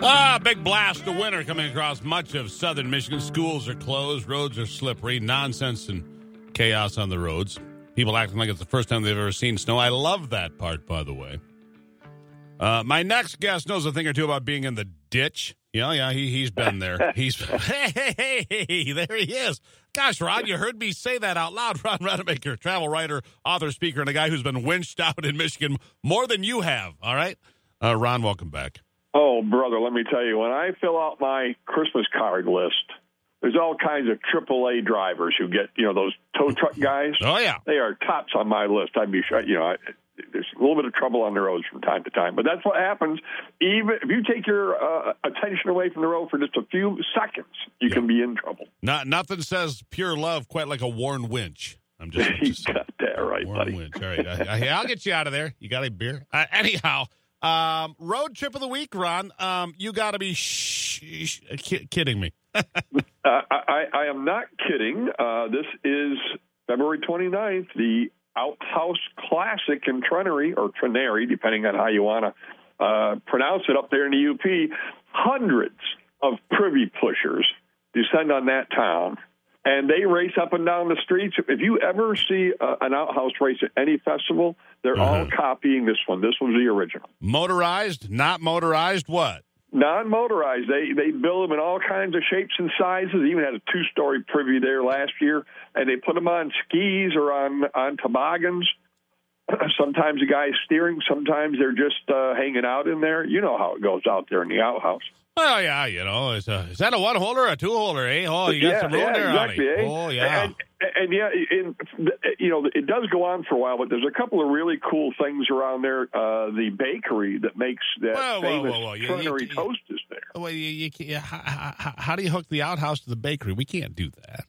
Ah, big blast of winter coming across much of southern Michigan. Schools are closed, roads are slippery, nonsense and chaos on the roads. People acting like it's the first time they've ever seen snow. I love that part, by the way. Uh, my next guest knows a thing or two about being in the ditch. Yeah, yeah, he, he's been there. He's, hey, hey, hey, hey, there he is. Gosh, Ron, you heard me say that out loud. Ron Rademacher, travel writer, author, speaker, and a guy who's been winched out in Michigan more than you have. All right? Uh, Ron, welcome back. Oh, brother, let me tell you, when I fill out my Christmas card list, there's all kinds of AAA drivers who get, you know, those tow truck guys. Oh, yeah. They are tops on my list. I'd be sure, you know, I, there's a little bit of trouble on the roads from time to time, but that's what happens. Even if you take your uh, attention away from the road for just a few seconds, you Yeah. can be in trouble. Not, nothing says pure love quite like a worn winch. I'm just, I'm you just got that right, Warm buddy. winch. All right. I, I, will get you out of there. You got a beer? Uh, anyhow, um, road trip of the week, Ron. Um, you got to be sh- sh- kidding me. Uh, I, I am not kidding. Uh, this is February 29th, the Outhouse Classic in Trenery, or Trenary, depending on how you want to uh, pronounce it up there in the UP. Hundreds of privy pushers descend on that town, and they race up and down the streets. If you ever see uh, an outhouse race at any festival, they're all Uh-huh. copying this one. This was the original Motorized, not motorized, what? Non-motorized. They they build them in all kinds of shapes and sizes. They even had a two-story privy there last year, and they put them on skis or on on toboggans. sometimes the guy's steering. Sometimes they're just uh, hanging out in there. You know how it goes out there in the outhouse. Well, yeah, you know, is, a, is that a one holder or a two holder, eh? Oh, you got yeah, some room yeah, there, exactly. honey. eh? Oh, yeah. And, and yeah, in, you know, it does go on for a while, but there's a couple of really cool things around there. Uh, the bakery that makes that whoa, famous whoa, whoa. You- Trenery you- you- toast is there. well, you, how, how, how do you hook the outhouse to the bakery? We can't do that.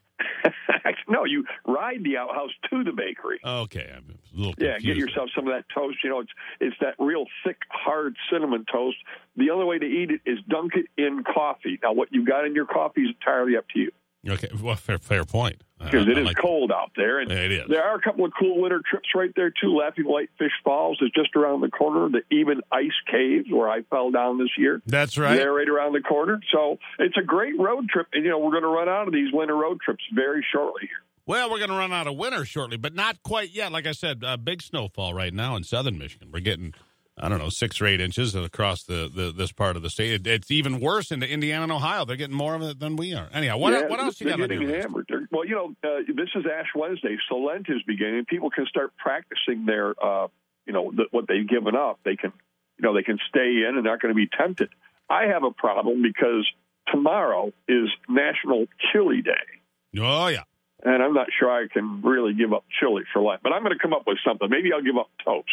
No, you ride the outhouse to the bakery. Okay, I'm a little confused. Yeah, get yourself some of that toast. You know, it's it's that real thick, hard cinnamon toast. The only way to eat it is dunk it in coffee. Now, what you've got in your coffee is entirely up to you Okay, well, fair, fair point. because Uh, it I is like- cold out there. And it is. there are a couple of cool winter trips right there too. Laughing Whitefish Falls is just around the corner. The Eben Ice Caves, where I fell down this year, That's right. they're right around the corner. So it's a great road trip. And you know, we're going to run out of these winter road trips very shortly here. Well, we're going to run out of winter shortly, but not quite yet. Like I said, uh, big snowfall right now in southern Michigan. We're getting, I don't know, six or eight inches across the, the this part of the state. It, it's even worse into Indiana and Ohio. They're getting more of it than we are. Anyhow, what, Yeah, what else you got on getting your list? hammered. They're- well, you know, uh, this is Ash Wednesday, so Lent is beginning. People can start practicing their, uh, you know, what they've given up. They can, you know, they can stay in and not going to be tempted. I have a problem because tomorrow is National Chili Day, Oh, yeah. and I'm not sure I can really give up chili for Lent. But I'm going to come up with something. Maybe I'll give up toast.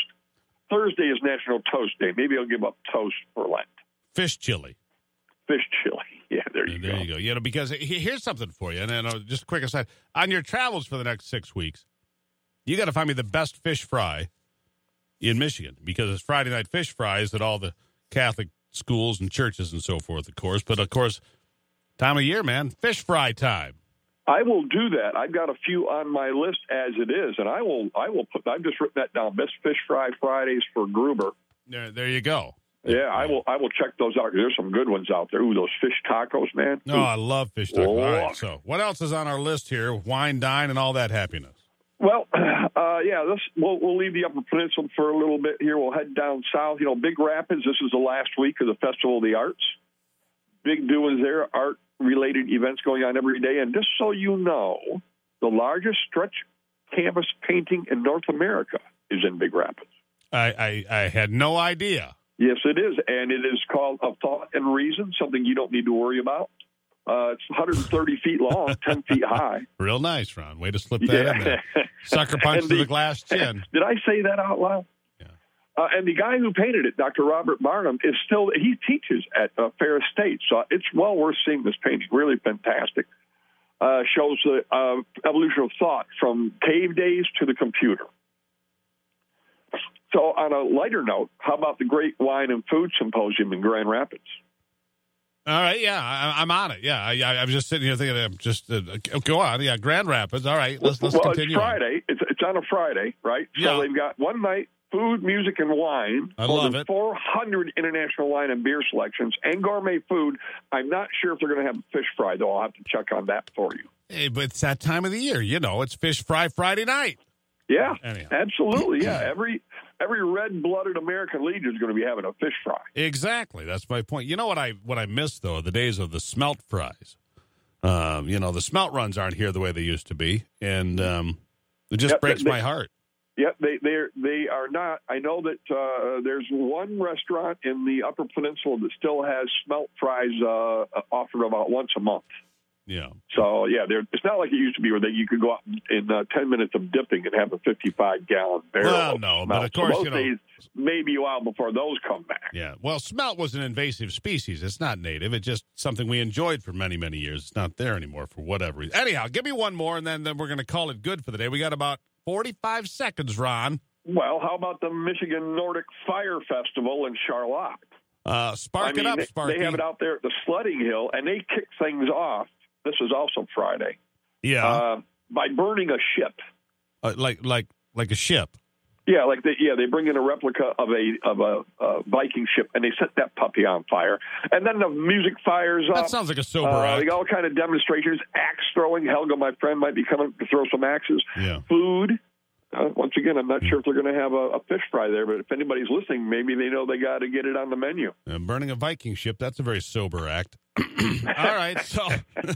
Thursday is National Toast Day. Maybe I'll give up toast for Lent. Fish chili. Fish chili. Yeah, there you there go. you go. You know, because here's something for you. And then uh, just a quick aside on your travels for the next six weeks, you got to find me the best fish fry in Michigan because it's Friday night fish fries at all the Catholic schools and churches and so forth, of course. But of course, time of year, man, fish fry time. I will do that. I've got a few on my list as it is, and I will. I will put. I've just written that down. Best fish fry Fridays for Gruber. There, there you go. Yeah, I will. I will check those out. There's some good ones out there. Ooh, those fish tacos, man. Oh, I love fish tacos. All right, so what else is on our list here? Wine, dine, and all that happiness. Well, uh, yeah. Let's. We'll, we'll leave the Upper Peninsula for a little bit here. We'll head down south. You know, Big Rapids. This is the last week of the Festival of the Arts. Big doings there. Art related events going on every day. And just so you know, the largest stretch canvas painting in North America is in Big Rapids. I, I, I had no idea. Yes, it is, and it is called a thought and reason. Something you don't need to worry about. Uh, it's 130 feet long, 10 feet high. Real nice, Ron. Way to slip that in there. Sucker punch to the- the glass chin. Did I say that out loud? Yeah. Uh, and the guy who painted it, Dr. Robert Barnum, is still he teaches at uh, Ferris State, so it's well worth seeing this painting. Really fantastic. Uh, shows the uh, evolution of thought from cave days to the computer. So, on a lighter note, how about the Great Wine and Food Symposium in Grand Rapids? All right, yeah, I, am on it. Yeah, I, I, was just sitting here thinking, I'm just uh, go on. Yeah, Grand Rapids. All right, let's let's well, continue. it's Friday. It's it's on a Friday, right? Yeah. So they've got one night food, music, and wine. I love it. 400 international wine and beer selections and gourmet food. I'm not sure if they're going to have a fish fry, though. I'll have to check on that for you. Hey, but it's that time of the year. You know, it's Fish Fry Friday night. Yeah, Anyhow. absolutely. Yeah, every every red-blooded American Legion is going to be having a fish fry. Exactly. That's my point. You know what I what I miss though? The days of the smelt fries. Um, you know, the smelt runs aren't here the way they used to be, and um, it just breaks they- my heart. Yeah, they they they are not. I know that uh, there's one restaurant in the Upper Peninsula that still has smelt fries uh, offered about once a month. Yeah. So yeah, they're, it's not like it used to be where they, you could go out in uh, ten minutes of dipping and have a 55 gallon barrel. Well, no, smelt. but of course, so you know- days maybe a while before those come back. Yeah. Well, smelt was an invasive species. It's not native. It's just something we enjoyed for many, many years. It's not there anymore for whatever reason. Anyhow, give me one more, and then, then we're going to call it good for the day. We got about 45 seconds, Ron. Well, how about the Michigan Nordic Fire Festival in Charlotte? Uh, spark I mean, it up, they, Sparky. they have it out there at the sledding hill, and they kick things off. This is also Friday yeah. uh, by burning a ship. Uh, like like like a ship. Yeah, like they yeah they bring in a replica of a of a, uh Viking ship and they set that puppy on fire, and then the music fires up. That sounds like a sober Uh, act. got all kind of demonstrations, axe throwing. Helga, my friend, might be coming to throw some axes. Yeah. Food. Uh, once again, I'm not sure if they're going to have a, a fish fry there, but if anybody's listening, maybe they know they got to get it on the menu. Uh, burning a Viking ship, that's a very sober act. All right, so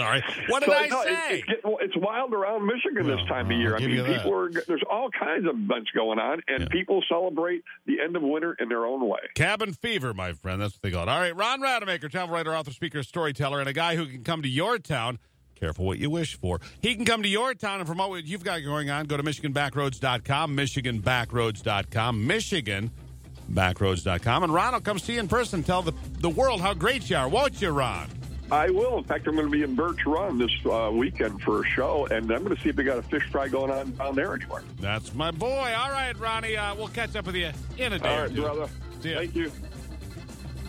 sorry. What did So, I no, say? It's, it's, it's wild around Michigan Well, this time of I'll year. I mean, people are there's all kinds of events going on, and Yeah. people celebrate the end of winter in their own way. Cabin fever, my friend. That's what they call it. All right, Ron Rademacher, travel writer, author, speaker, storyteller, and a guy who can come to your town. Careful what you wish for. He can come to your town and promote what you've got going on. Go to MichiganBackroads.com, MichiganBackroads.com, MichiganBackroads.com. And Ron will come see you in person. Tell the, the world how great you are, won't you, Ron? I will. In fact, I'm going to be in Birch Run this uh, weekend for a show, and I'm going to see if they got a fish fry going on down there anywhere. That's my boy. All right, Ronnie. Uh, we'll catch up with you in a day All or two. brother. Thank you.